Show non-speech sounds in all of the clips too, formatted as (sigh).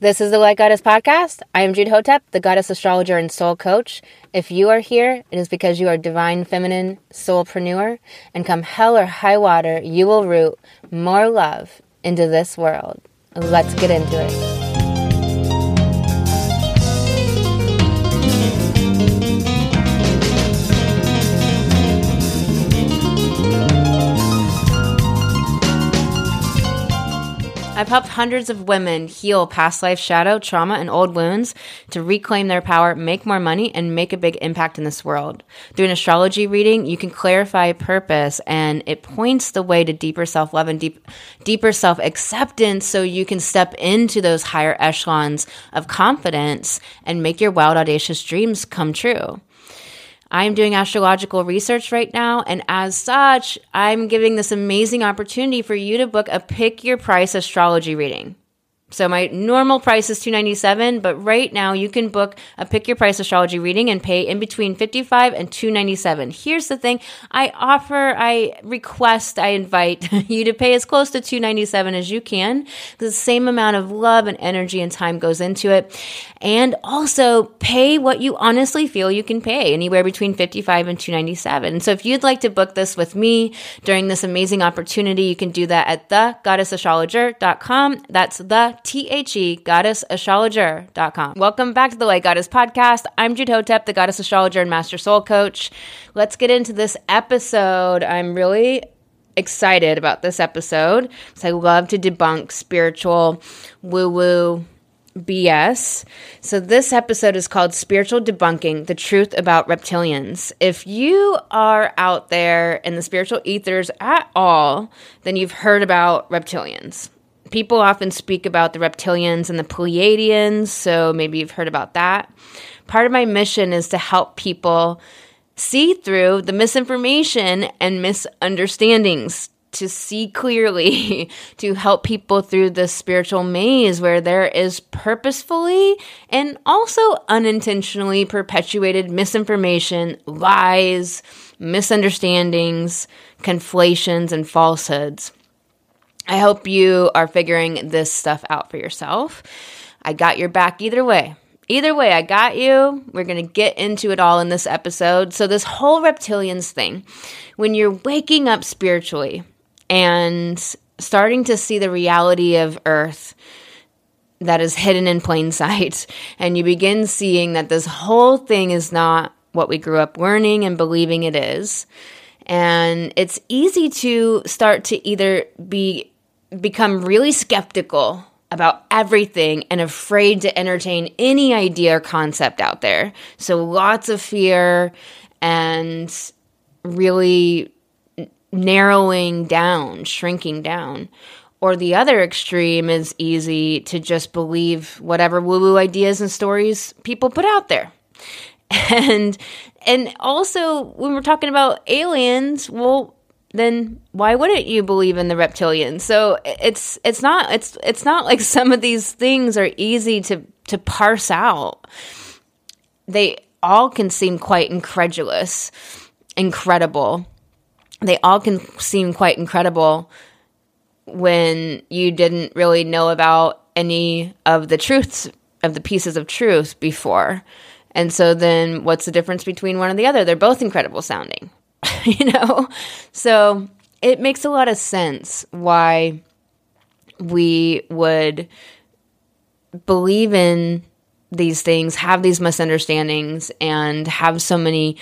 This is the Light Goddess Podcast. I am Jude Hotep, the goddess astrologer and soul coach. If you are here, it is because you are divine feminine soulpreneur, and come hell or high water, you will root more love into this world. Let's get into it. I've helped hundreds of women heal past life shadow, trauma, and old wounds to reclaim their power, make more money, and make a big impact in this world. Through an astrology reading, you can clarify purpose and it points the way to deeper self love and deep, deeper self acceptance so you can step into those higher echelons of confidence and make your wild, audacious dreams come true. I'm doing astrological research right now, and as such, I'm giving this amazing opportunity for you to book a pick your price astrology reading. So my normal price is 297, but right now you can book a pick your price astrology reading and pay in between 55 and 297. Here's the thing, I offer, I request, I invite (laughs) you to pay as close to 297 as you can. The same amount of love and energy and time goes into it. And also pay what you honestly feel you can pay, anywhere between 55 and 297. So if you'd like to book this with me during this amazing opportunity, you can do that at thegoddessastrologer.com. That's the T-H-E, goddessastrologer.com. Welcome back to the Light Goddess Podcast. I'm Jude Hotep, the Goddess Astrologer and Master Soul Coach. Let's get into this episode. I'm really excited about this episode because I love to debunk spiritual woo-woo BS. So, this episode is called Spiritual Debunking The Truth About Reptilians. If you are out there in the spiritual ethers at all, then you've heard about reptilians. People often speak about the reptilians and the Pleiadians, so maybe you've heard about that. Part of my mission is to help people see through the misinformation and misunderstandings to see clearly, (laughs) to help people through the spiritual maze where there is purposefully and also unintentionally perpetuated misinformation, lies, misunderstandings, conflations, and falsehoods. I hope you are figuring this stuff out for yourself. I got your back either way. Either way, I got you. We're going to get into it all in this episode. So, this whole reptilians thing, when you're waking up spiritually, and starting to see the reality of Earth that is hidden in plain (laughs) sight. And you begin seeing that this whole thing is not what we grew up learning and believing it is. And it's easy to start to either be become really skeptical about everything and afraid to entertain any idea or concept out there. So lots of fear and really narrowing down, shrinking down. Or the other extreme is easy to just believe whatever woo woo ideas and stories people put out there. (laughs) And and also when we're talking about aliens, well then why wouldn't you believe in the reptilians? So it's it's not it's it's not like (laughs) some of these things are easy to to parse out. They all can seem quite incredulous, incredible they all can seem quite incredible when you didn't really know about any of the truths of the pieces of truth before. And so then what's the difference between one and the other? They're both incredible sounding, (laughs) you know? So it makes a lot of sense why we would believe in these things, have these misunderstandings, and have so many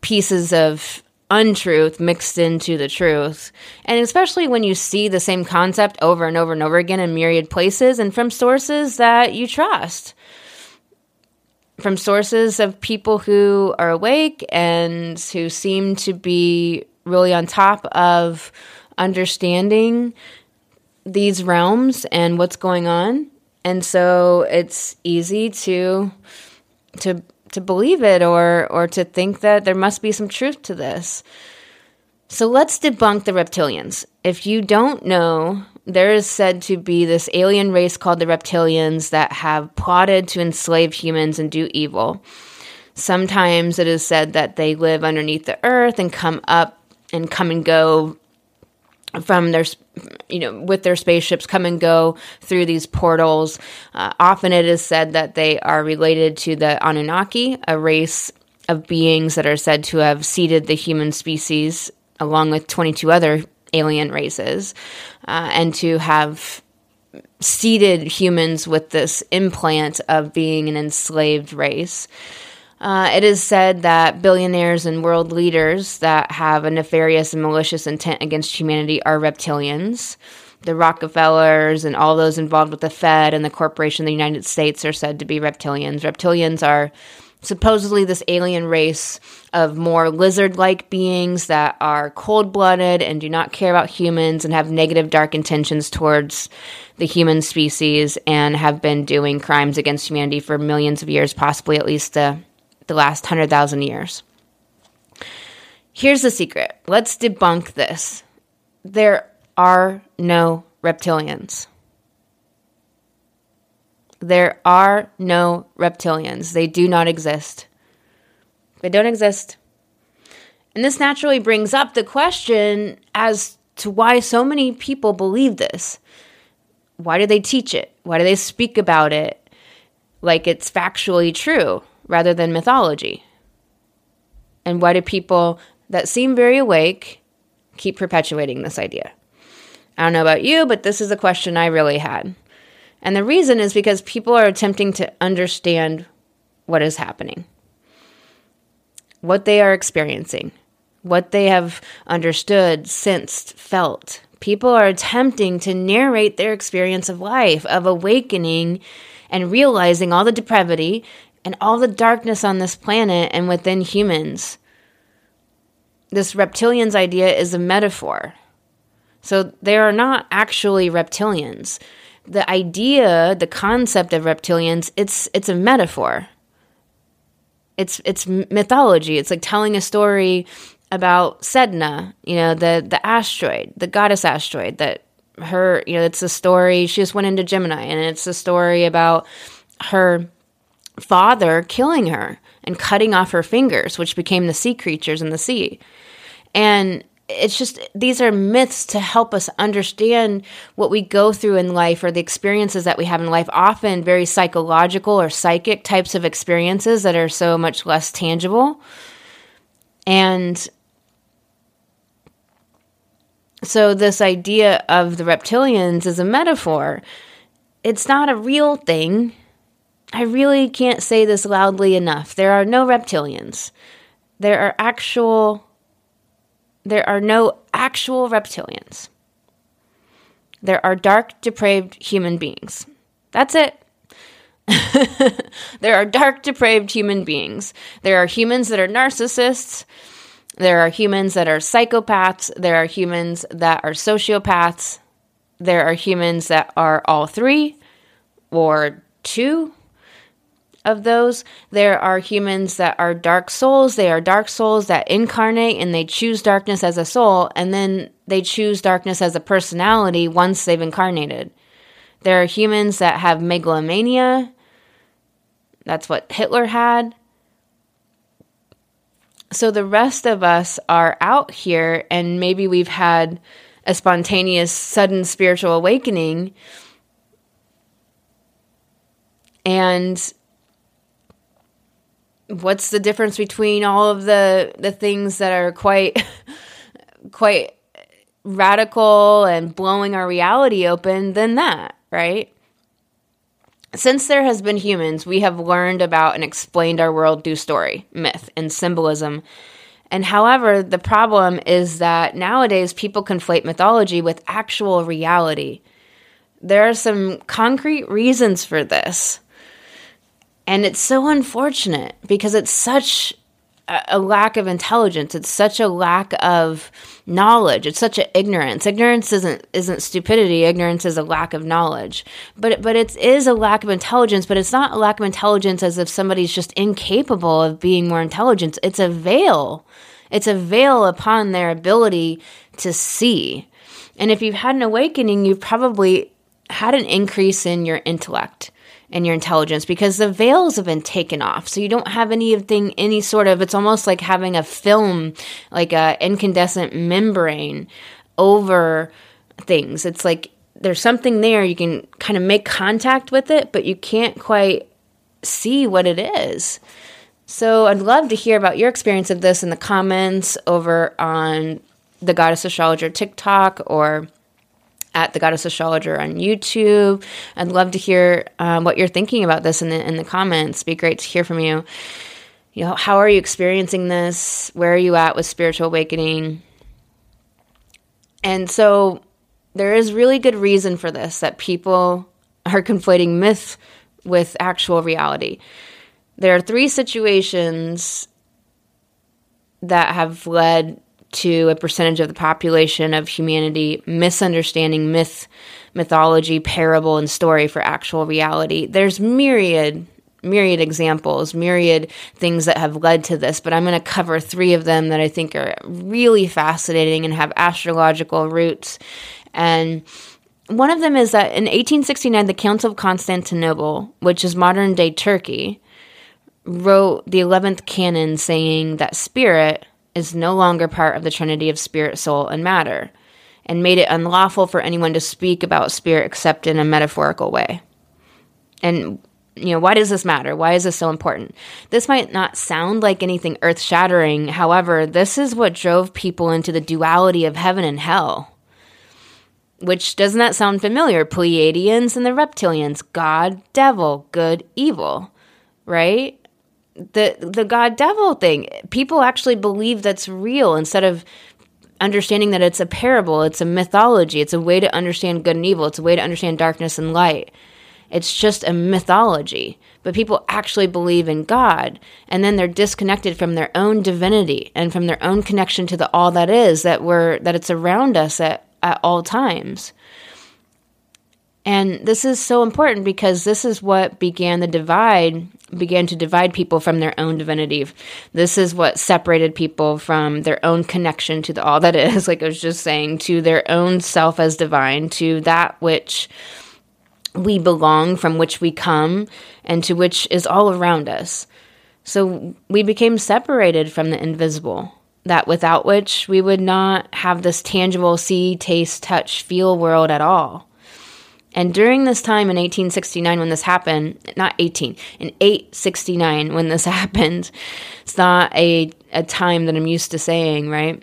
pieces of untruth mixed into the truth. And especially when you see the same concept over and over and over again in myriad places and from sources that you trust. From sources of people who are awake and who seem to be really on top of understanding these realms and what's going on. And so it's easy to to to believe it or or to think that there must be some truth to this. So let's debunk the reptilians. If you don't know, there is said to be this alien race called the reptilians that have plotted to enslave humans and do evil. Sometimes it is said that they live underneath the earth and come up and come and go from their you know with their spaceships come and go through these portals uh, often it is said that they are related to the anunnaki a race of beings that are said to have seeded the human species along with 22 other alien races uh, and to have seeded humans with this implant of being an enslaved race uh, it is said that billionaires and world leaders that have a nefarious and malicious intent against humanity are reptilians. The Rockefellers and all those involved with the Fed and the corporation of the United States are said to be reptilians. Reptilians are supposedly this alien race of more lizard like beings that are cold blooded and do not care about humans and have negative, dark intentions towards the human species and have been doing crimes against humanity for millions of years, possibly at least the the last 100,000 years. Here's the secret. Let's debunk this. There are no reptilians. There are no reptilians. They do not exist. They don't exist. And this naturally brings up the question as to why so many people believe this. Why do they teach it? Why do they speak about it like it's factually true? rather than mythology? And why do people that seem very awake keep perpetuating this idea? I don't know about you, but this is a question I really had. And the reason is because people are attempting to understand what is happening, what they are experiencing, what they have understood, sensed, felt. People are attempting to narrate their experience of life, of awakening and realizing all the depravity and all the darkness on this planet and within humans. This reptilians idea is a metaphor. So they are not actually reptilians. The idea, the concept of reptilians, it's it's a metaphor. It's it's mythology. It's like telling a story about Sedna, you know, the the asteroid, the goddess asteroid that her, you know, it's a story she just went into Gemini and it's a story about her father killing her and cutting off her fingers, which became the sea creatures in the sea. And it's just these are myths to help us understand what we go through in life or the experiences that we have in life often very psychological or psychic types of experiences that are so much less tangible and so this idea of the reptilians is a metaphor it's not a real thing I really can't say this loudly enough. There are no reptilians. There are actual there are no actual reptilians. There are dark, depraved human beings. That's it. (laughs) there are dark, depraved human beings. There are humans that are narcissists. There are humans that are psychopaths. There are humans that are sociopaths. There are humans that are all three or two of those. There are humans that are dark souls. They are dark souls that incarnate and they choose darkness as a soul, and then they choose darkness as a personality once they've incarnated. There are humans that have megalomania. That's what Hitler had. So the rest of us are out here, and maybe we've had a spontaneous, sudden spiritual awakening. And what's the difference between all of the the things that are quite (laughs) quite radical and blowing our reality open than that, right? Since there has been humans, we have learned about and explained our world through story, myth, and symbolism. And however, the problem is that nowadays people conflate mythology with actual reality. There are some concrete reasons for this. And it's so unfortunate because it's such a lack of intelligence. It's such a lack of knowledge. It's such an ignorance. Ignorance isn't isn't stupidity. Ignorance is a lack of knowledge. But but it is a lack of intelligence. But it's not a lack of intelligence as if somebody's just incapable of being more intelligent. It's a veil. It's a veil upon their ability to see. And if you've had an awakening, you've probably had an increase in your intellect and your intelligence because the veils have been taken off. So you don't have anything, any sort of, it's almost like having a film, like a incandescent membrane over things. It's like there's something there, you can kind of make contact with it, but you can't quite see what it is. So I'd love to hear about your experience of this in the comments over on the Goddess Astrologer TikTok or at the Goddess Astrologer on YouTube. I'd love to hear um, what you're thinking about this in the in the comments. Be great to hear from you. You know, how are you experiencing this? Where are you at with spiritual awakening? And so there is really good reason for this that people are conflating myth with actual reality. There are three situations that have led to a percentage of the population of humanity misunderstanding myth, mythology, parable, and story for actual reality. There's myriad myriad examples, myriad things that have led to this, but I'm going to cover three of them that I think are really fascinating and have astrological roots. And one of them is that in 1869, the Council of Constantinople, which is modern day Turkey, wrote the 11th canon saying that spirit is no longer part of the trinity of spirit, soul, and matter, and made it unlawful for anyone to speak about spirit except in a metaphorical way. And you know, why does this matter? Why is this so important? This might not sound like anything earth shattering. However, this is what drove people into the duality of heaven and hell. Which doesn't that sound familiar? Pleiadians and the reptilians, God, devil, good, evil, right? The the God devil thing. People actually believe that's real instead of understanding that it's a parable, it's a mythology, it's a way to understand good and evil, it's a way to understand darkness and light. It's just a mythology. But people actually believe in God, and then they're disconnected from their own divinity and from their own connection to the all that is that we're that it's around us at, at all times. And this is so important because this is what began the divide, began to divide people from their own divinity. This is what separated people from their own connection to the all that is, (laughs) like I was just saying, to their own self as divine, to that which we belong, from which we come, and to which is all around us. So we became separated from the invisible, that without which we would not have this tangible see, taste, touch, feel world at all. And during this time in 1869, when this happened, not 18, in 869, when this (laughs) happened, it's not a, a time that I'm used to saying, right?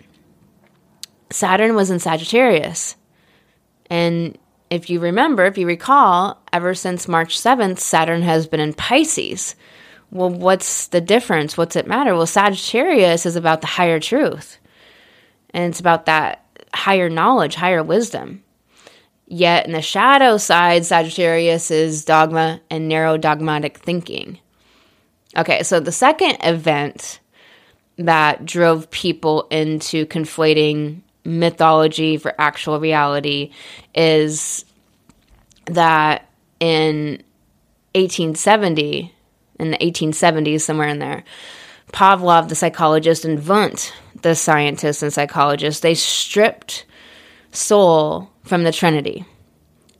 Saturn was in Sagittarius. And if you remember, if you recall, ever since March 7th, Saturn has been in Pisces. Well, what's the difference? What's it matter? Well, Sagittarius is about the higher truth, and it's about that higher knowledge, higher wisdom. Yet in the shadow side, Sagittarius is dogma and narrow dogmatic thinking. Okay, so the second event that drove people into conflating mythology for actual reality is that in 1870, in the 1870s, somewhere in there, Pavlov, the psychologist, and Wundt, the scientist and psychologist, they stripped soul from the Trinity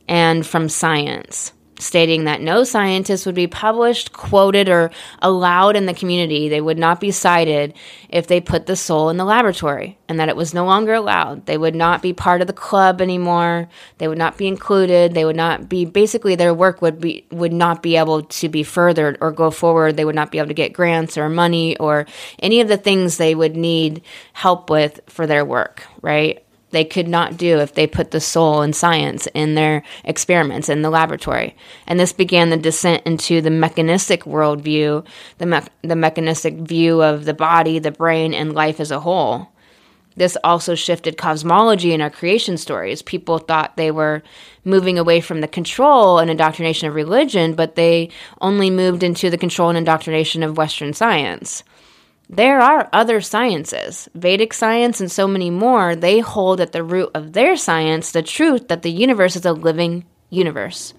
and from science stating that no scientist would be published, quoted, or allowed in the community. They would not be cited if they put the soul in the laboratory, and that it was no longer allowed. They would not be part of the club anymore. They would not be included. They would not be basically their work would be would not be able to be furthered or go forward. They would not be able to get grants or money or any of the things they would need help with for their work, right? They could not do if they put the soul and science in their experiments in the laboratory. And this began the descent into the mechanistic worldview, the, me- the mechanistic view of the body, the brain, and life as a whole. This also shifted cosmology in our creation stories. People thought they were moving away from the control and indoctrination of religion, but they only moved into the control and indoctrination of Western science. There are other sciences, Vedic science and so many more, they hold at the root of their science the truth that the universe is a living universe.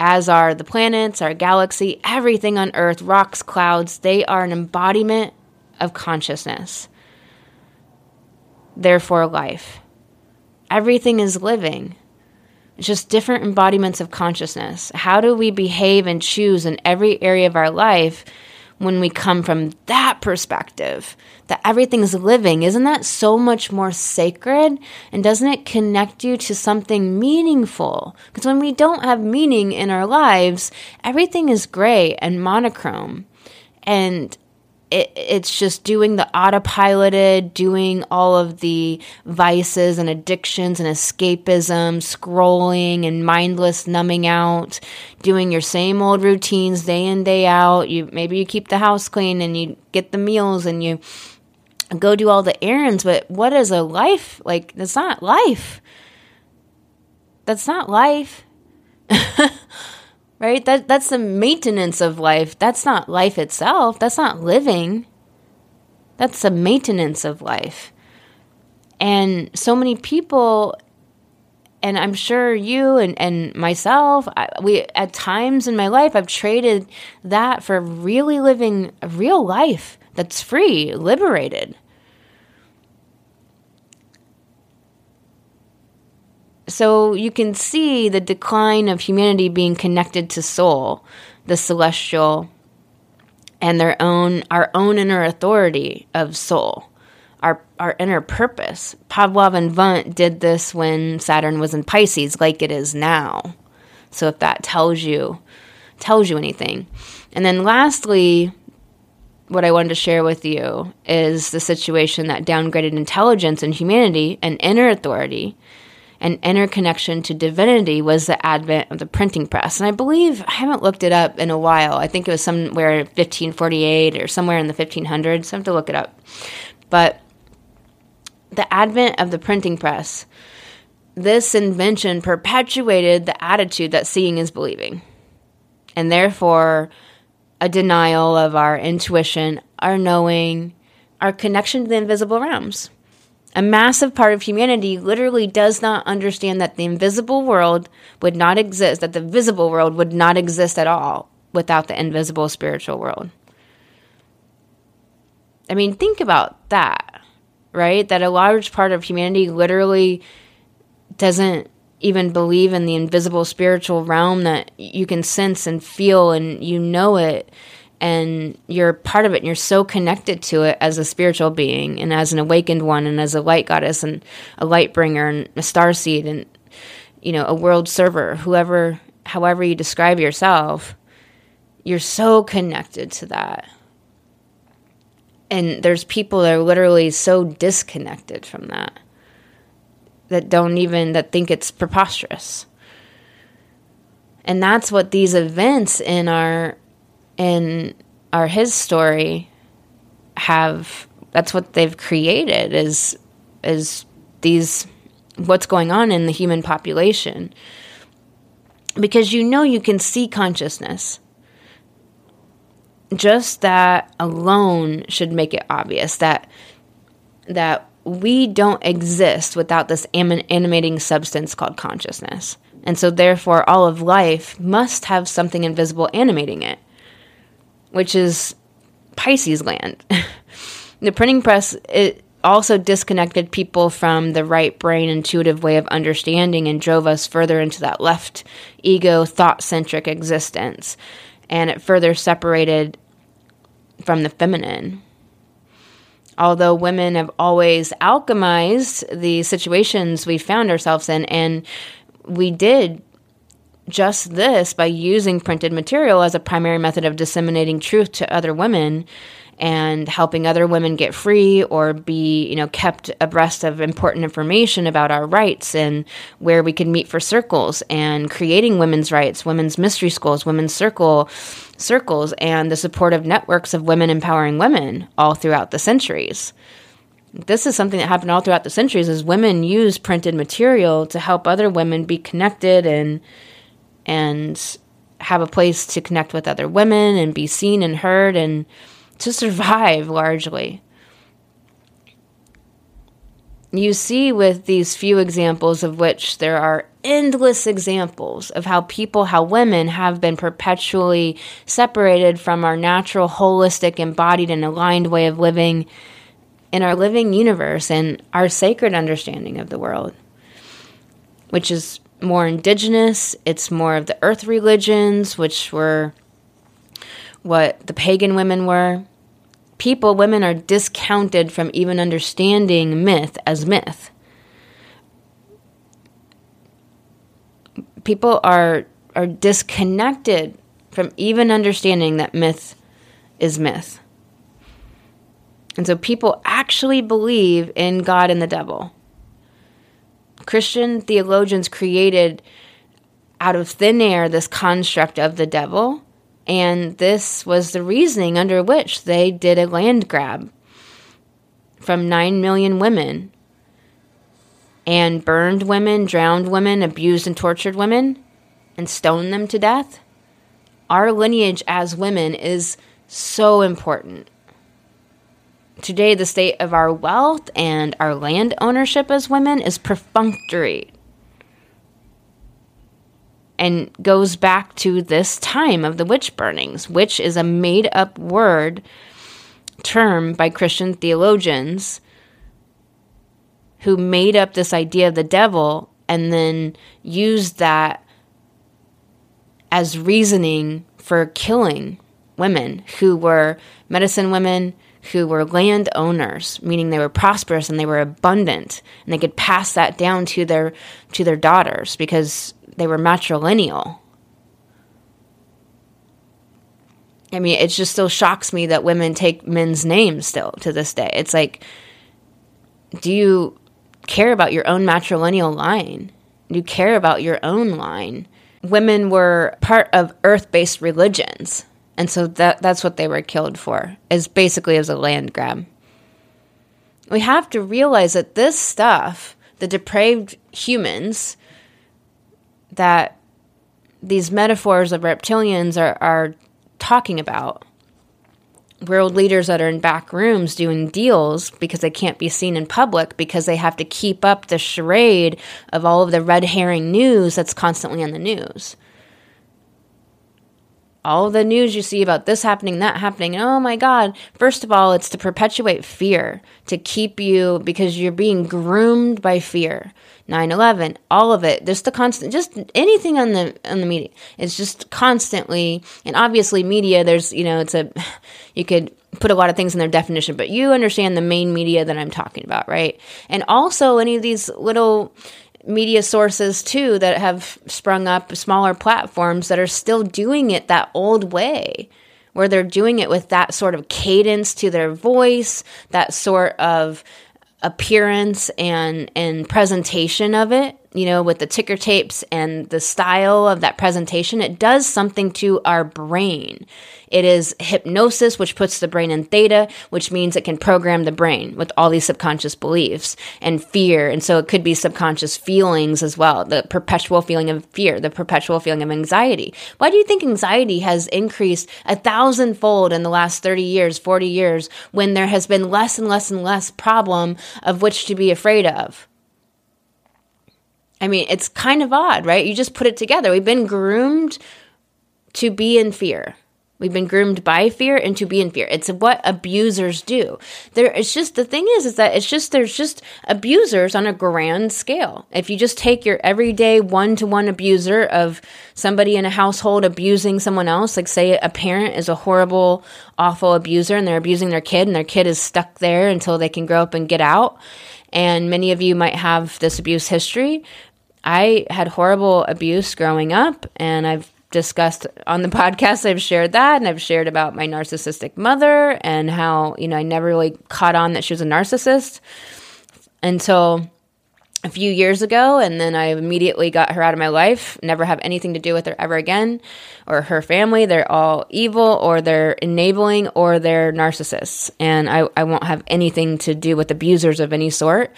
As are the planets, our galaxy, everything on Earth, rocks, clouds, they are an embodiment of consciousness. Therefore, life. Everything is living. It's just different embodiments of consciousness. How do we behave and choose in every area of our life when we come from that perspective that everything's living. Isn't that so much more sacred? And doesn't it connect you to something meaningful? Because when we don't have meaning in our lives, everything is gray and monochrome. And it, it's just doing the autopiloted, doing all of the vices and addictions and escapism, scrolling and mindless numbing out, doing your same old routines day in day out. You maybe you keep the house clean and you get the meals and you go do all the errands, but what is a life? Like that's not life. That's not life. (laughs) right? That that's the maintenance of life. That's not life itself. That's not living. That's the maintenance of life. And so many people and I'm sure you and, and myself, I, we at times in my life, I've traded that for really living a real life that's free, liberated. So you can see the decline of humanity being connected to soul, the celestial, and their own our own inner authority of soul, our our inner purpose. Pavlov and Wundt did this when Saturn was in Pisces, like it is now. So if that tells you tells you anything. And then lastly, what I wanted to share with you is the situation that downgraded intelligence and humanity and inner authority and interconnection to divinity was the advent of the printing press. And I believe, I haven't looked it up in a while. I think it was somewhere 1548 or somewhere in the 1500s. I have to look it up. But the advent of the printing press, this invention perpetuated the attitude that seeing is believing. And therefore, a denial of our intuition, our knowing, our connection to the invisible realms. A massive part of humanity literally does not understand that the invisible world would not exist, that the visible world would not exist at all without the invisible spiritual world. I mean, think about that, right? That a large part of humanity literally doesn't even believe in the invisible spiritual realm that you can sense and feel and you know it and you're part of it and you're so connected to it as a spiritual being and as an awakened one and as a light goddess and a light bringer and a star seed and you know a world server whoever however you describe yourself you're so connected to that. And there's people that are literally so disconnected from that that don't even that think it's preposterous. And that's what these events in our in our his story have that's what they've created is is these what's going on in the human population. Because you know you can see consciousness. Just that alone should make it obvious that that we don't exist without this animating substance called consciousness. And so therefore all of life must have something invisible animating it which is Pisces land. (laughs) the printing press it also disconnected people from the right brain intuitive way of understanding and drove us further into that left ego thought centric existence. And it further separated from the feminine. Although women have always alchemized the situations we found ourselves in, and we did just this by using printed material as a primary method of disseminating truth to other women and helping other women get free or be, you know, kept abreast of important information about our rights and where we can meet for circles and creating women's rights, women's mystery schools, women's circle circles and the supportive networks of women empowering women all throughout the centuries. This is something that happened all throughout the centuries as women use printed material to help other women be connected and and have a place to connect with other women and be seen and heard and to survive (laughs) largely. You see, with these few examples, of which there are endless examples of how people, how women have been perpetually separated from our natural, holistic, embodied, and aligned way of living in our living universe and our sacred understanding of the world, which is more indigenous. It's more of the earth religions, which were what the pagan women were. People, women are discounted from even understanding myth as myth. People are are disconnected from even understanding that myth is myth. And so people actually believe in God and the devil. Christian theologians created out of thin air this construct of the devil, and this was the reasoning under which they did a land grab from 9 million women and burned women, drowned women, abused and tortured women, and stoned them to death. Our lineage as women is so important. Today, the state of our wealth and our land ownership as women is perfunctory and goes back to this time of the witch burnings. which is a made up word term by Christian theologians who made up this idea of the devil and then used that as reasoning for killing women who were medicine women who were landowners, meaning they were prosperous and they were abundant, and they could pass that down to their to their daughters because they were matrilineal. I mean, it just still shocks me that women take men's names still to this day. It's like, do you care about your own matrilineal line? Do you care about your own line? Women were part of earth based religions and so that that's what they were killed for, is basically as a land grab. We have to realize that this stuff, the depraved humans, that these metaphors of reptilians are, are talking about, world leaders that are in back rooms doing deals because they can't be seen in public because they have to keep up the charade of all of the red herring news that's constantly on the news all the news you see about this happening, that happening. Oh my God. First of all, it's to perpetuate fear, to keep you because you're being groomed by fear. 9-11 all of it just the constant just anything on the on the media it's just constantly and obviously media there's you know it's a you could put a lot of things in their definition but you understand the main media that i'm talking about right and also any of these little media sources too that have sprung up, smaller platforms that are still doing it that old way, where they're doing it with that sort of cadence to their voice, that sort of appearance and and presentation of it you know with the ticker tapes and the style of that presentation it does something to our brain it is hypnosis, which puts the brain in theta, which means it can program the brain with all these subconscious beliefs and fear. And so it could be subconscious feelings as well the perpetual feeling of fear, the perpetual feeling of anxiety. Why do you think anxiety has increased a thousandfold in the last 30 years, 40 years, when there has been less and less and less problem of which to be afraid of? I mean, it's kind of odd, right? You just put it together. We've been groomed to be in fear. We've been groomed by fear and to be in fear. It's what abusers do. There, it's just the thing is, is that it's just there's just abusers on a grand scale. If you just take your everyday one to one abuser of somebody in a household abusing someone else, like say a parent is a horrible, awful abuser and they're abusing their kid and their kid is stuck there until they can grow up and get out. And many of you might have this abuse history. I had horrible abuse growing up and I've discussed on the (laughs) podcast. I've shared that and I've shared about my narcissistic mother and how, you know, I never really caught on that she was a narcissist until a few years ago. And then I immediately got her out of my life, never have anything to do with her ever again or her family. They're all evil or they're enabling or they're narcissists. And I, I won't have anything to do with abusers of any sort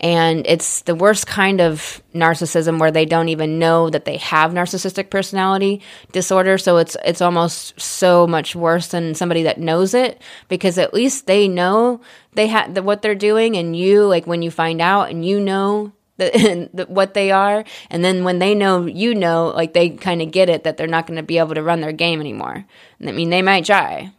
and it's the worst kind of narcissism where they don't even know that they have narcissistic personality disorder. So it's it's almost so much worse than somebody that knows it because at least they know they have the, what they're doing and you like when you find out and you know the, (laughs) what they are. And then when they know you know like they kind of get it that they're not going to be able to run their game anymore. I mean they might try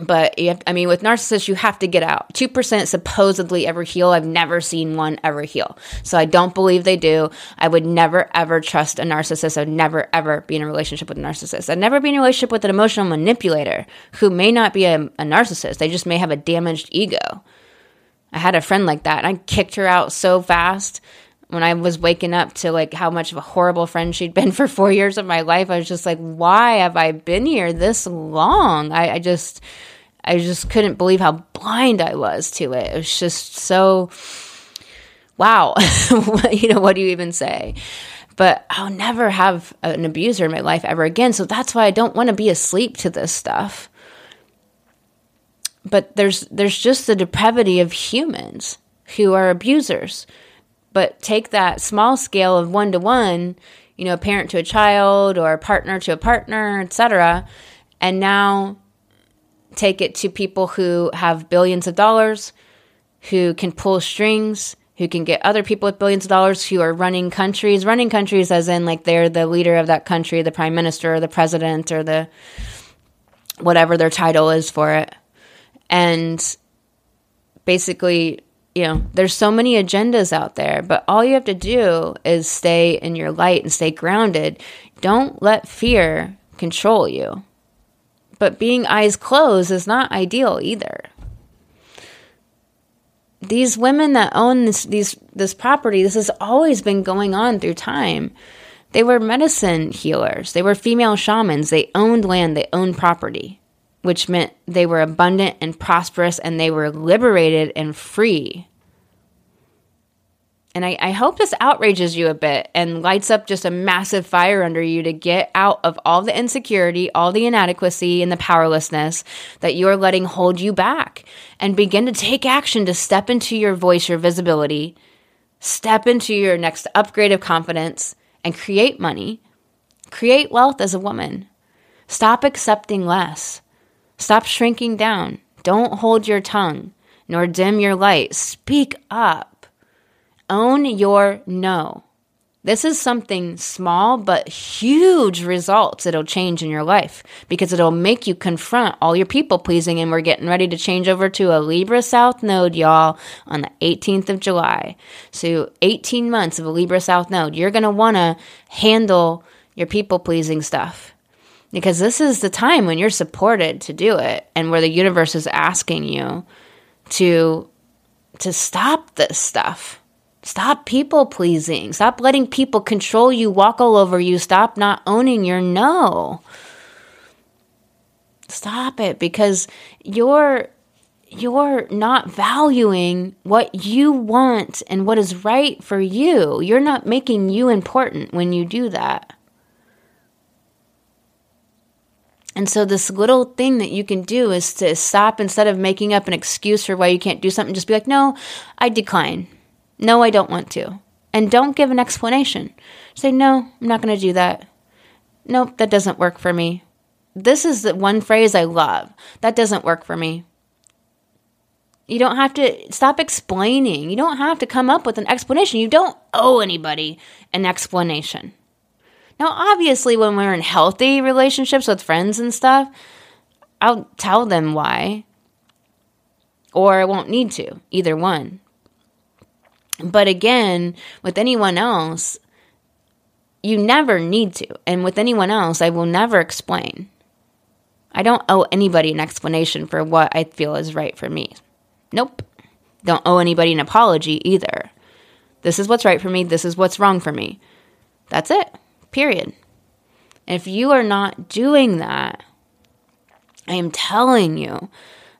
but I mean, with narcissists, you have to get out. 2% supposedly ever heal. I've never seen one ever heal. So I don't believe they do. I would never, ever trust a narcissist. I'd never, ever be in a relationship with a narcissist. I'd never be in a relationship with an emotional manipulator who may not be a, a narcissist. They just may have a damaged ego. I had a friend like that and I kicked her out so fast when I was waking up to like how much of a horrible friend she'd been (laughs) for four years of my life, I was just like, why have I been here this long? I, I just, I just couldn't believe how blind I was to it. It was just so, wow. (laughs) you know, what do you even say? But I'll never have an abuser in my life ever again. So that's why I don't want to be asleep to this stuff. But there's there's just the depravity of humans who are abusers but take that small scale of one to one, you know, a parent to a child or a partner to a partner, etc., and now take it to people who have billions of dollars, who can pull strings, who can get other people with billions of dollars who are running countries, running countries as in like they're the leader of that country, the prime minister or the president or the whatever their title is for it. And basically you know, there's so many agendas out there, but all you have to do is stay in your light and stay grounded. Don't let fear control you. But being eyes closed is not ideal either. These women that own this these this property, this has always been going on through time. They were medicine healers. They were female shamans. They owned land, they owned property which meant they were abundant and prosperous and they were liberated and free. And I, I, hope this outrages you a bit and lights up just a massive fire under you to get out of all the insecurity, all the inadequacy, and the powerlessness that you are letting hold you back and begin to take action to step into your voice, your visibility, step into your next upgrade of confidence, and create money, create wealth as a woman. Stop accepting less. Stop shrinking down. Don't hold your tongue, nor dim your light. Speak up. Own your no. This is something small but huge results it'll change in your life because it'll make you confront all your people pleasing. And we're getting ready to change over to a Libra South node, y'all, on the 18th of July. So, 18 months of a Libra South node. You're going to want to handle your people pleasing stuff because this is the time when you're supported to do it and where the universe is asking you to to stop this stuff stop people pleasing. Stop letting people control you walk all over you. Stop not owning your no. Stop it because you're you're not valuing what you want and what is right for you. You're not making you important when you do that. And so, this little thing that you can do is to stop instead of making up an excuse for why you can't do something, just be like, no, I decline. No, I don't want to. And don't give an explanation. Say, no, I'm not going to do that. Nope, that doesn't work for me. This is the one phrase I love. That doesn't work for me. You don't have to stop explaining. You don't have to come up with an explanation. You don't owe anybody an explanation. Now, obviously, when we're in healthy relationships with friends and stuff, I'll tell them why. Or I won't need to, either one. But again, with anyone else, you never need to. And with anyone else, I will never explain. I don't owe anybody an explanation for what I feel is right for me. Nope. Don't owe anybody an apology either. This is what's right for me. This is what's wrong for me. That's it. Period. If you are not doing that, I am telling you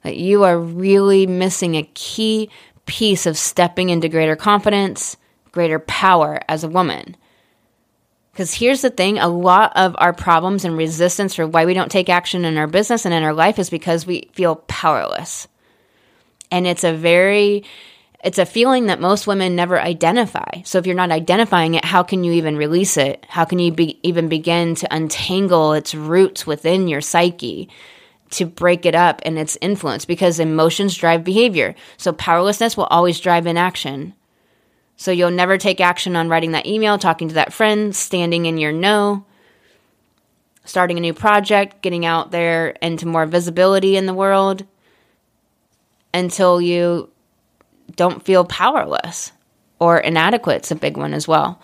that you are really missing a key piece of stepping into greater confidence, greater power as a woman. Because here's the thing a lot of our problems and resistance for why we don't take action in our business and in our life is because we feel powerless. And it's a very it's a feeling that most women never identify. So if you're not identifying it, how can you even release it? How can you be, even begin to untangle its roots within your psyche to break it up and its influence? Because emotions drive behavior. So powerlessness will always drive inaction. So you'll never take action on writing that email, talking to that friend, standing in your no. starting a new project, getting out there into more visibility in the world until you don't feel powerless or inadequate. It's a big one as well.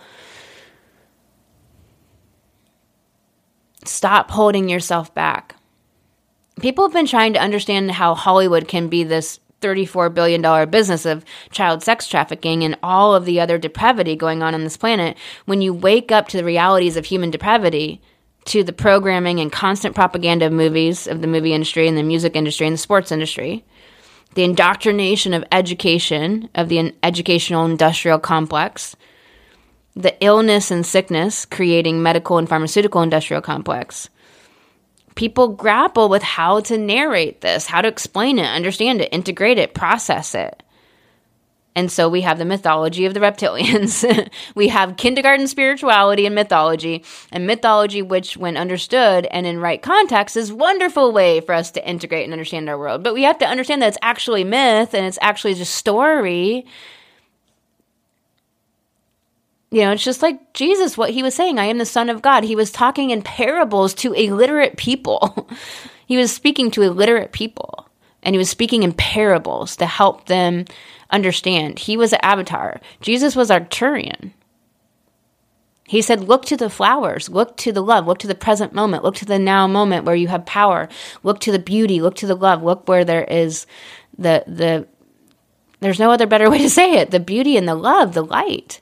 Stop holding yourself back. People have been trying to understand how Hollywood can be this $34 billion business of child sex trafficking and all of the other depravity going on on this planet. When you wake up to the realities of human depravity, to the programming and constant propaganda of movies, of the movie industry and the music industry and the sports industry, the indoctrination of education, of the educational industrial complex, the illness and sickness creating medical and pharmaceutical industrial complex. People grapple with how to narrate this, how to explain it, understand it, integrate it, process it. And so we have the mythology of the reptilians. (laughs) we have kindergarten spirituality and mythology, and mythology, which, when understood and in right context, is wonderful way for us to integrate and understand our world. But we have to understand that it's actually myth and it's actually just story. You know, it's just like Jesus, what he was saying, I am the Son of God. He was talking in parables to illiterate people. (laughs) he was speaking to illiterate people, and he was speaking in parables to help them understand. He was an avatar. Jesus was Arcturian. He said, Look to the flowers, look to the love, look to the present moment, look to the now moment where you have power, look to the beauty, look to the love, look where there is the, the, there's no other better (laughs) way to say it the beauty and the love, the light.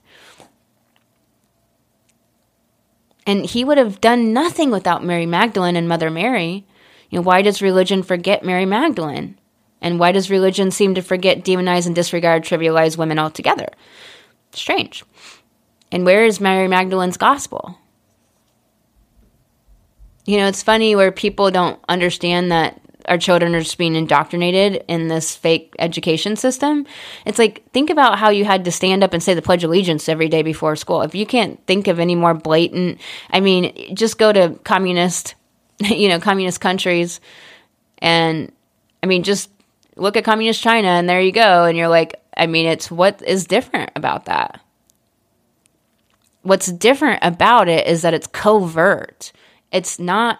And he would have done nothing without Mary Magdalene and Mother Mary. You know, why does religion forget Mary Magdalene? And why does religion seem to forget, demonize, and disregard, trivialize women altogether? Strange. And where is Mary Magdalene's gospel? You know, it's funny where people don't understand that our children are just being indoctrinated in this fake education system. It's like, think about how you had to stand up and say the Pledge of Allegiance every day before school. If you can't think of any more blatant, I mean, just go to communist, (laughs) you know, communist countries and I mean, just look at communist China and there you go. And you're like, I mean, it's what is different about that? What's different about it is that it's covert. It's not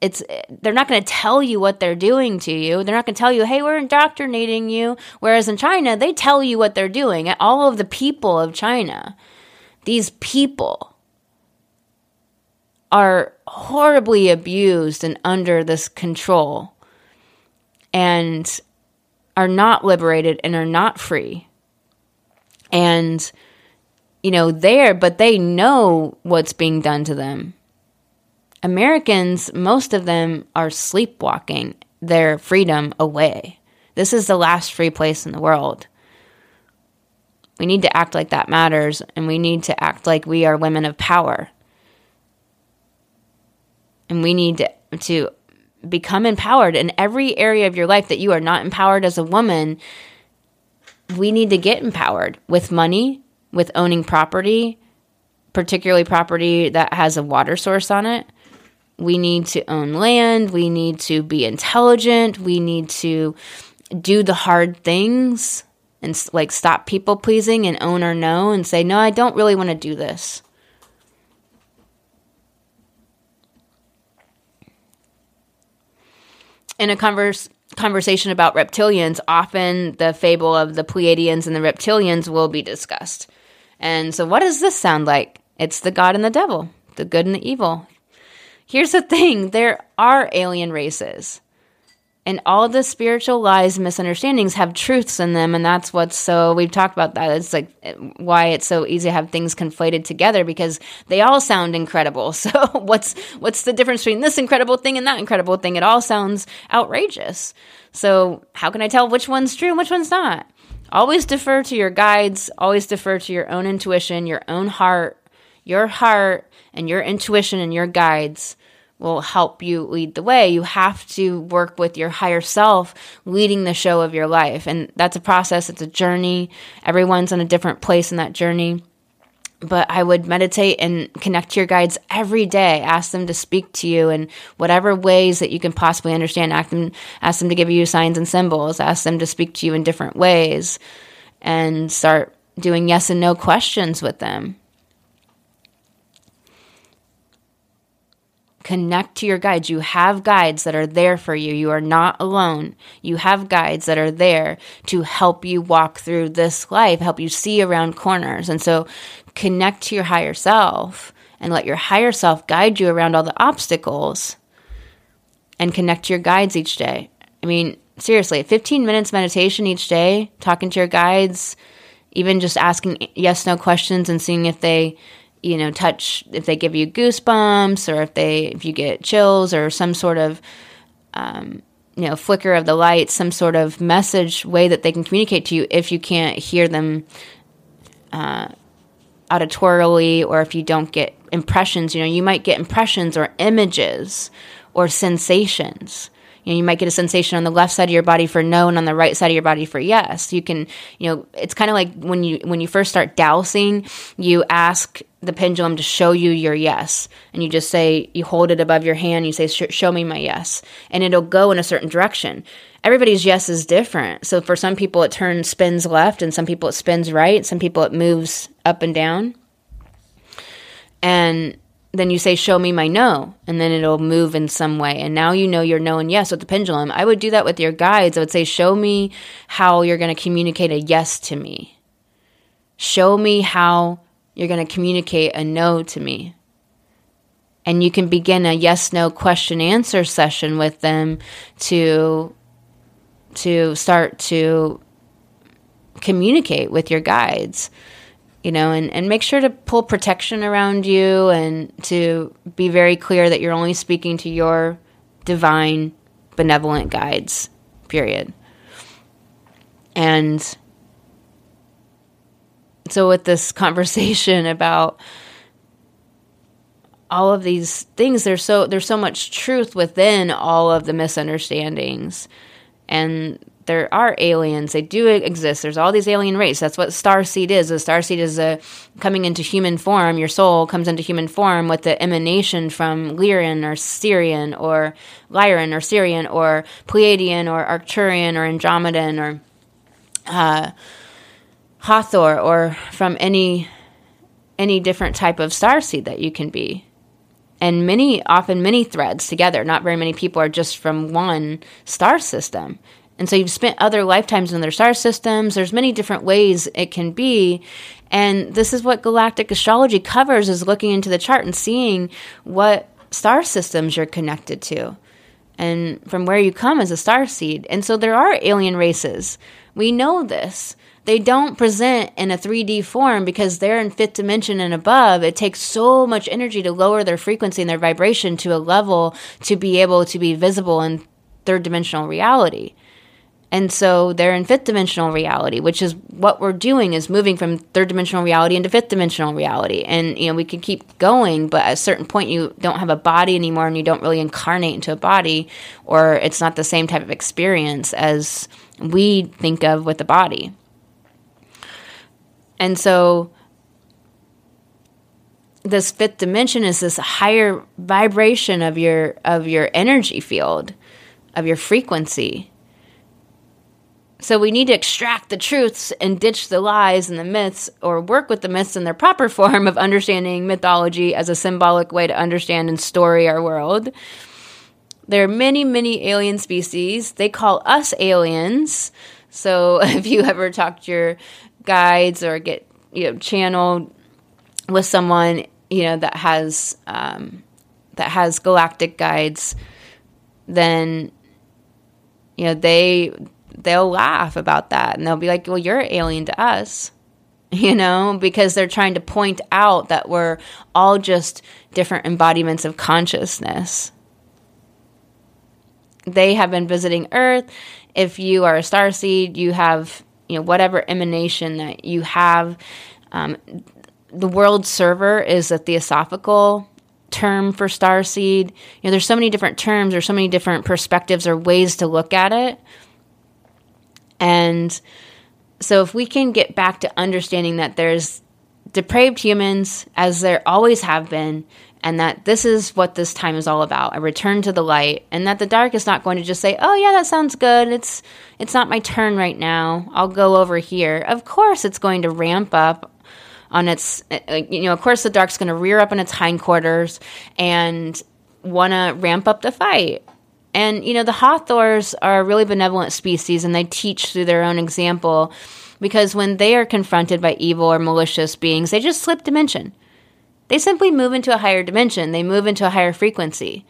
it's they're not going to tell you what they're doing to you. They're not going to tell you, "Hey, we're indoctrinating you." Whereas in China, they tell you what they're doing. All of the people of China, these people are horribly abused and under this control and are not liberated and are not free. And, you know, there, but they know what's being done to them. Americans, most of them are sleepwalking their freedom away. This is the last free place in the world. We need to act like that matters, and we need to act like we are women of power. And we need to, to become empowered in every area of your life that you are not empowered as a woman. We need to get empowered with money, with owning property, particularly property that has a water source on it. We need to own land. We need to be intelligent. We need to do the hard things and like stop people pleasing and own our no and say, no, I don't really want to do this. in a converse, conversation about reptilians, often the fable of the Pleiadians and the reptilians will be discussed. And so, what does this sound like? It's the God and the devil, the good and the evil. Here's the thing. There are alien races. And all the spiritual lies and misunderstandings have truths in them and that's what's so we've talked about that. It's like why it's so easy to have things conflated together because they all sound incredible. (laughs) So what's what's the difference between this incredible thing and that incredible thing? It all sounds outrageous. So how can i tell which one's true and which one's not? Always defer to your guides. Always defer to your own intuition your own heart your heart and your intuition and your guides will help you lead the way. You have to work with your higher self leading the show of your life. And that's a process, it's a journey. Everyone's in a different place in that journey. But I would meditate and connect to your guides every day. Ask them to speak to you in whatever ways that you can possibly understand. Ask them, ask them to give you signs and symbols. Ask them to speak to you in different ways. And start doing yes and no questions with them Connect to your guides. You have guides that are there for you. You are not alone. You have guides that are there to help you walk through this life, help you see around corners. And so connect to your higher self and let your higher self guide you around all the obstacles and connect to your guides each day. I mean, seriously, 15 minutes meditation each day, talking to your guides, even just asking yes no questions and seeing if they you know touch if they give you goosebumps or if they if you get chills or some sort of um, you know flicker of the light some sort of message way that they can communicate to you if you can't hear them uh, auditorily or if you don't get impressions. You know you might get impressions or images or sensations you know, you might get a sensation on the left side of your body for no and on the right side of your body for yes. You can, you know, it's kind of like when you when you first start dowsing, you ask the pendulum to show you your yes, and you just say you hold it above your hand, you say show me my yes, and it'll go in a certain direction. Everybody's yes is different. So for some people it turns spins left and some people it spins right, some people it moves up and down. And then you say, Show me my no, and then it'll move in some way. And now you know your no and yes with the pendulum. I would do that with your guides. I would say, Show me how you're going to communicate a yes to me. Show me how you're going to communicate a no to me. And you can begin a yes no question answer session with them to to start to communicate with your guides you know, and, and make sure to pull protection around you and to be very clear that you're only speaking to your divine, benevolent guides, period. And so, with this (laughs) conversation about all of these things, there's so there's so much truth within all of the misunderstandings, and there are aliens. They do exist. There's all these alien races. That's what star seed is. A star seed is a coming into human form. Your soul comes into human form with the emanation from Lyran or Sirian or Lyran or Sirian or Pleiadian or Arcturian or Andromedan or uh, Hathor or from any any different type of star seed that you can be. And many, often many threads together. Not very many people are just from one star system. And so you've spent other lifetimes in their star systems. There's many different ways it can be. And this is what galactic astrology covers is looking into the chart and seeing what star systems you're connected to and from where you come as a star seed. And so there are alien races. We know this. They don't present in a 3D form because they're in fifth dimension and above. It takes so much energy to lower their frequency and their vibration to a level to be able to be visible in third dimensional reality. And so they're in fifth dimensional reality, which is what we're doing is moving from third dimensional reality into fifth dimensional reality. And you know, we can keep going, but at a certain point you don't have a body anymore and you don't really incarnate into a body or it's not the same type of experience as we think of with the body. And so this fifth dimension is this higher vibration of your of your energy field, of your frequency so we need to extract the truths and ditch the lies and the myths, or work with the myths in their proper (laughs) form of understanding mythology as a symbolic way to understand and story our world. There are many, many alien species. They call us aliens. So (laughs) if you ever talk to your guides or get you know channeled with someone you know that has um, that has galactic guides, then you know they they'll laugh about that and they'll be like, well, you're alien to us, (laughs) you know, because they're trying to point out that we're all just different embodiments of consciousness. They have been visiting Earth. If you are a star seed, you have, you know, whatever emanation that you have. Um, the world server is a theosophical term for star seed. You know, there's so many different terms or so many different perspectives or ways to look at it. And so, if we can get back to understanding that there's depraved humans, as there always have been, and that this is what this time is all about a return to the light and that the dark is not going to just say oh yeah that sounds good. It's it's not my turn right now. I'll go over here. Of course it's going to ramp up on its uh, you know of course the dark's going to rear up on its hindquarters and want to ramp up the fight. And, you know, the Hathors are a really benevolent species and they teach through their own example because when they are confronted by evil or malicious beings, they just slip dimension. They simply move into a higher dimension, they move into a higher frequency.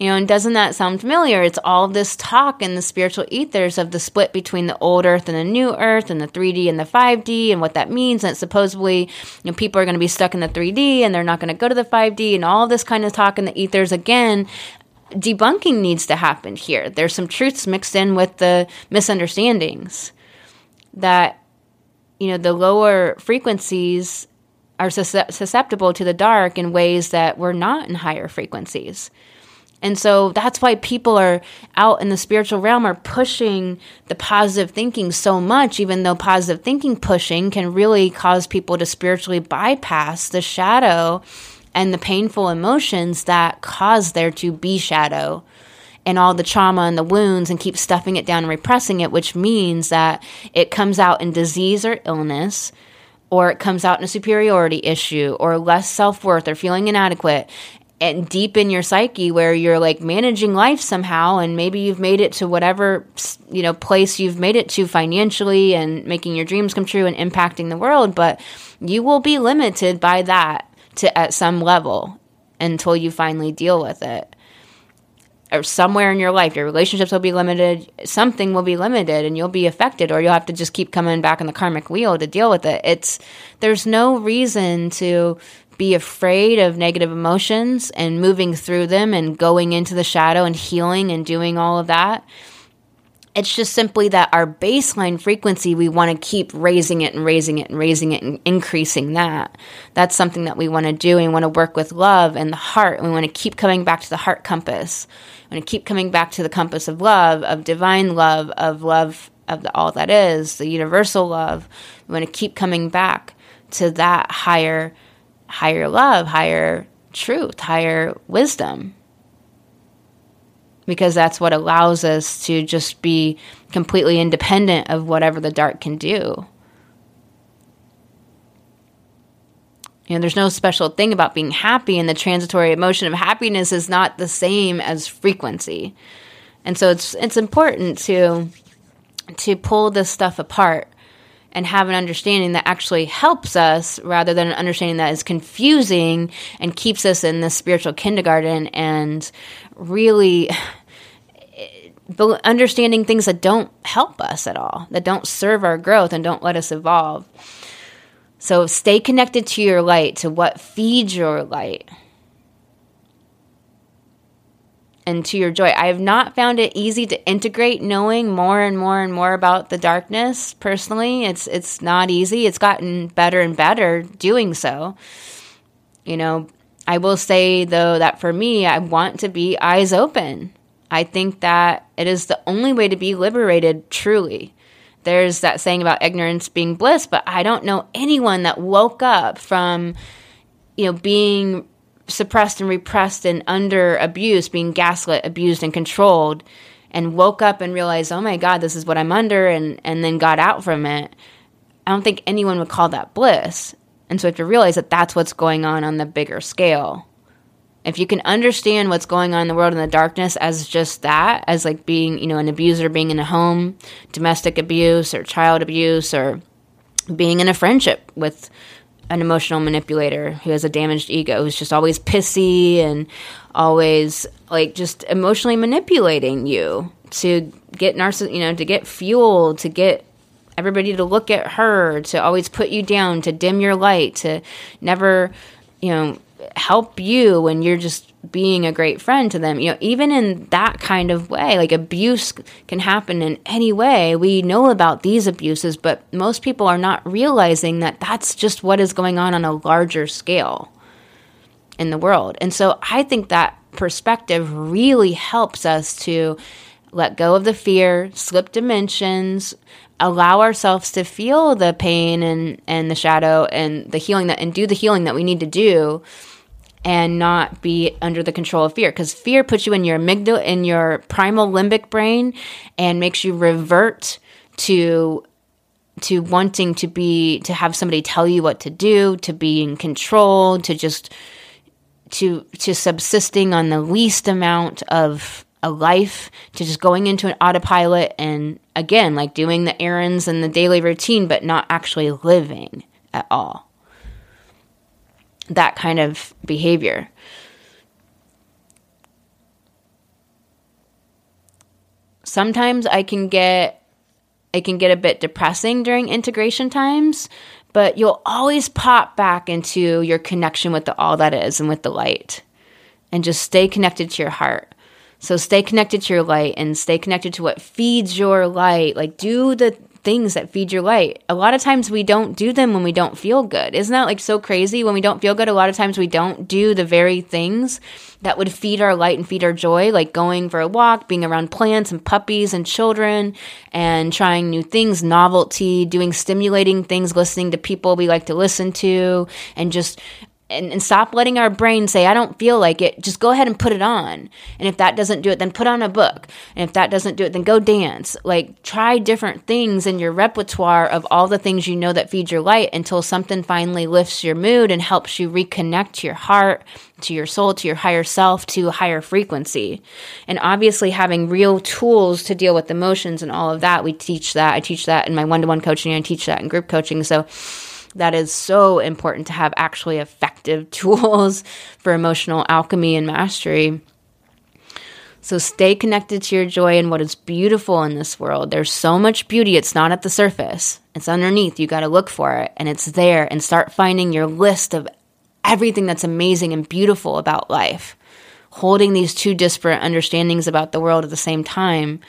You know, and doesn't that sound familiar? It's all this talk in the spiritual ethers of the split between the old earth and the new earth and the 3D and the 5D and what that means. And supposedly, you know, people are going to be stuck in the 3D and they're not going to go to the 5D and all this kind of talk in the ethers. Again, debunking needs to happen here. There's some truths mixed in with the misunderstandings that, you know, the lower frequencies are susceptible to the dark in ways that we're not in higher frequencies. And so that's why people are out in the spiritual realm are pushing the positive thinking so much, even though positive thinking pushing can really cause people to spiritually bypass the shadow and the painful emotions that cause there to be shadow and all the trauma and the wounds and keep stuffing it down and repressing it, which means that it comes out in disease or illness, or it comes out in a superiority issue, or less self worth, or feeling inadequate and deep in your psyche where you're like managing life somehow and maybe you've made it to whatever you know place you've made it to financially and making your dreams come true and impacting the world but you will be limited by that to at some level until you finally deal with it or somewhere in your life your relationships will be limited something will be limited and you'll be affected or you'll have to just keep coming back in the karmic wheel to deal with it it's there's no reason to be afraid of negative emotions and moving through them and going into the shadow and healing and doing all of that. It's just simply that our baseline frequency, we want to keep raising it and raising it and raising it and increasing that. That's something that we want to do. We want to work with love and the heart. And We want to keep coming back to the heart compass. We want to keep coming back to the compass of love, of divine love, of love of the, all that is, the universal love. We want to keep coming back to that higher higher love, higher truth, higher wisdom. Because that's what allows us to just be completely independent of whatever the dark can do. You know, there's no special thing about being happy, and the transitory emotion of happiness is not the same as frequency. And so it's it's important to to pull this stuff apart and have an understanding that actually helps us rather than an understanding that is confusing and keeps us in the spiritual kindergarten and really (sighs) understanding things that don't help us at all, that don't serve our growth and don't let us evolve. So stay connected to your light, to what feeds your light. and to your joy. I have not found it easy to integrate knowing more and more and more about the darkness personally. It's it's not easy. It's gotten better and better doing so. You know, I will say though that for me, I want to be eyes open. I think that it is the only way to be liberated truly. There's that saying about ignorance being bliss, but I don't know anyone that woke up from you know being suppressed and repressed and under abuse, being gaslit, abused, and controlled, and woke up and realized, oh my God, this is what I'm under, and, and then got out from it, I don't think anyone would call that bliss. And so you have to realize that that's what's going on on the bigger scale. If you can understand what's going on in the world in the darkness as just that, as like being, you know, an abuser being in a home, domestic abuse or child abuse, or being in a friendship with an emotional manipulator who has a damaged ego who's just always pissy and always like just emotionally manipulating you to get narciss you know to get fuel to get everybody to look at her to always put you down to dim your light to never you know help you when you're just being a great friend to them. You know, even in that kind of way, like abuse can happen in any way. We know about these abuses, but most people are not realizing that that's just what is going on on a larger scale in the world. And so I think that perspective really helps us to let go of the fear, slip dimensions, allow ourselves to feel the pain and and the shadow and the healing that and do the healing that we need to do and not be under the control of fear. Because fear puts you in your amygdala in your primal limbic brain and makes you revert to to wanting to be to have somebody tell you what to do to be in control to just to to subsisting on the least amount of a life to just going into an autopilot and again like doing the errands and the daily routine but not actually living at all. That kind of behavior. Sometimes i can get it can get a bit depressing during integration times but you'll always pop back into your connection with the all that is and with the light. And just stay connected to your heart so stay connected to your light and stay connected to what feeds your light. Like do the things that feed your light. A lot of times we don't do them when we don't feel good. Isn't that like so crazy? When we don't feel good, a lot of times we don't do the very things that would feed our light and feed our joy, like going for a walk, being around plants and puppies and children, and trying new things, novelty, doing stimulating things, listening to people we like to listen to, and just and, and stop letting our brain say, I don't feel like it. Just go ahead and put it on. And if that doesn't do it, then put on a book. And if that doesn't do it, then go dance. Like try different things in your repertoire of all the things you know that feed your light until something finally lifts your mood and helps you reconnect to your heart, to your soul, to your higher self, to a higher frequency. And obviously having real tools to deal with emotions and all of that, we teach that. I teach that in my one to one coaching and I teach that in group coaching. So that is so important to have actually effective (laughs) tools for emotional alchemy and mastery. So stay connected to your joy and what is beautiful in this world. There's so much beauty. It's not at the surface. It's underneath. You got to look for it and it's there and start finding your list of everything that's amazing and beautiful about life. Holding these two disparate understandings about the world at the same time.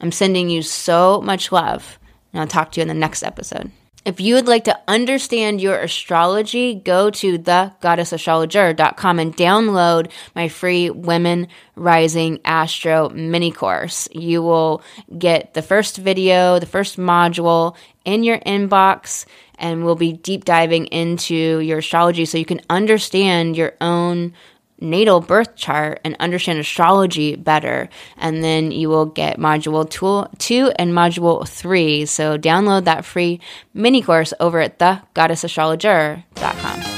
I'm sending you so much love and I'll talk to you in the next episode. If you would like to understand your astrology, go to thegoddessastrologer.com and download my free Women Rising Astro mini course. You will get the first video, the first module in your inbox, and we'll be deep diving into your astrology so you can understand your own natal birth chart and understand astrology better. And then you will get module two, two and module three. So download that free mini course over at thegoddessastrologer.com.